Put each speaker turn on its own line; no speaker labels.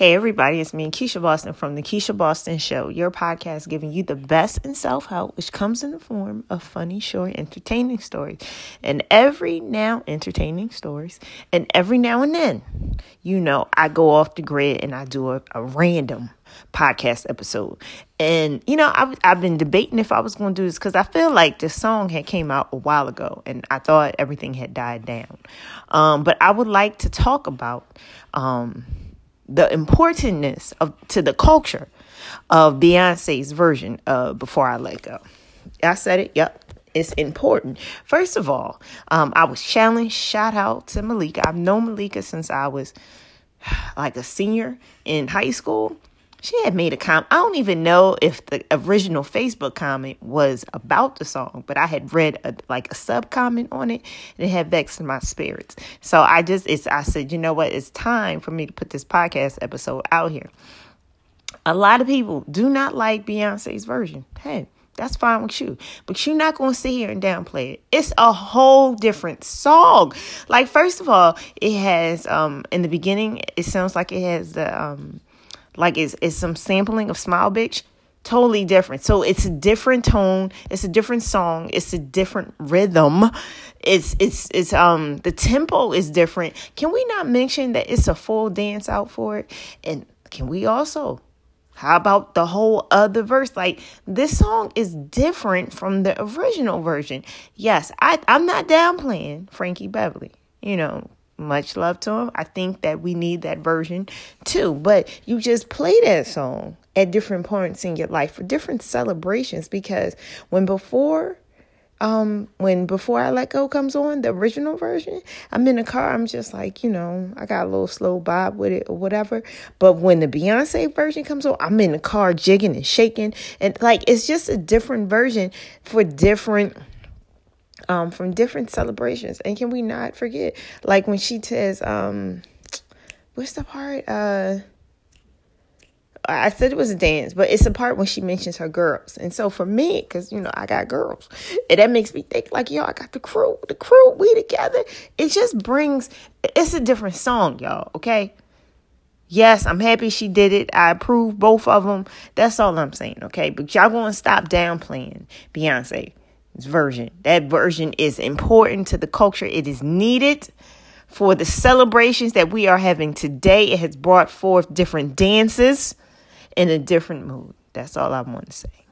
Hey, everybody, it's me Keisha Boston from The Keisha Boston Show, your podcast giving you the best in self help, which comes in the form of funny, short, entertaining stories. And every now, entertaining stories. And every now and then, you know, I go off the grid and I do a, a random podcast episode. And, you know, I've, I've been debating if I was going to do this because I feel like this song had came out a while ago and I thought everything had died down. Um, but I would like to talk about. Um, the importantness of to the culture of Beyonce's version of Before I Let Go. I said it, yep. It's important. First of all, um, I was challenged. Shout out to Malika. I've known Malika since I was like a senior in high school. She had made a comment. I don't even know if the original Facebook comment was about the song, but I had read a, like a sub comment on it, and it had vexed my spirits. So I just, it's, I said, you know what? It's time for me to put this podcast episode out here. A lot of people do not like Beyonce's version. Hey, that's fine with you. But you're not going to sit here and downplay it. It's a whole different song. Like, first of all, it has, um, in the beginning, it sounds like it has the, um, like it's, it's some sampling of Smile Bitch. Totally different. So it's a different tone. It's a different song. It's a different rhythm. It's it's it's um the tempo is different. Can we not mention that it's a full dance out for it? And can we also how about the whole other verse? Like this song is different from the original version. Yes, I, I'm not downplaying Frankie Beverly. You know, much love to him. I think that we need that version too. But you just play that song at different points in your life for different celebrations because when before um when before I let go comes on, the original version, I'm in the car, I'm just like, you know, I got a little slow bob with it or whatever. But when the Beyonce version comes on, I'm in the car jigging and shaking and like it's just a different version for different um, from different celebrations. And can we not forget, like when she says, um, what's the part? Uh, I said it was a dance, but it's a part when she mentions her girls. And so for me, because, you know, I got girls, and that makes me think like, yo, I got the crew, the crew, we together. It just brings, it's a different song, y'all, okay? Yes, I'm happy she did it. I approve both of them. That's all I'm saying, okay? But y'all gonna stop downplaying Beyonce version. That version is important to the culture. It is needed for the celebrations that we are having today. It has brought forth different dances in a different mood. That's all I want to say.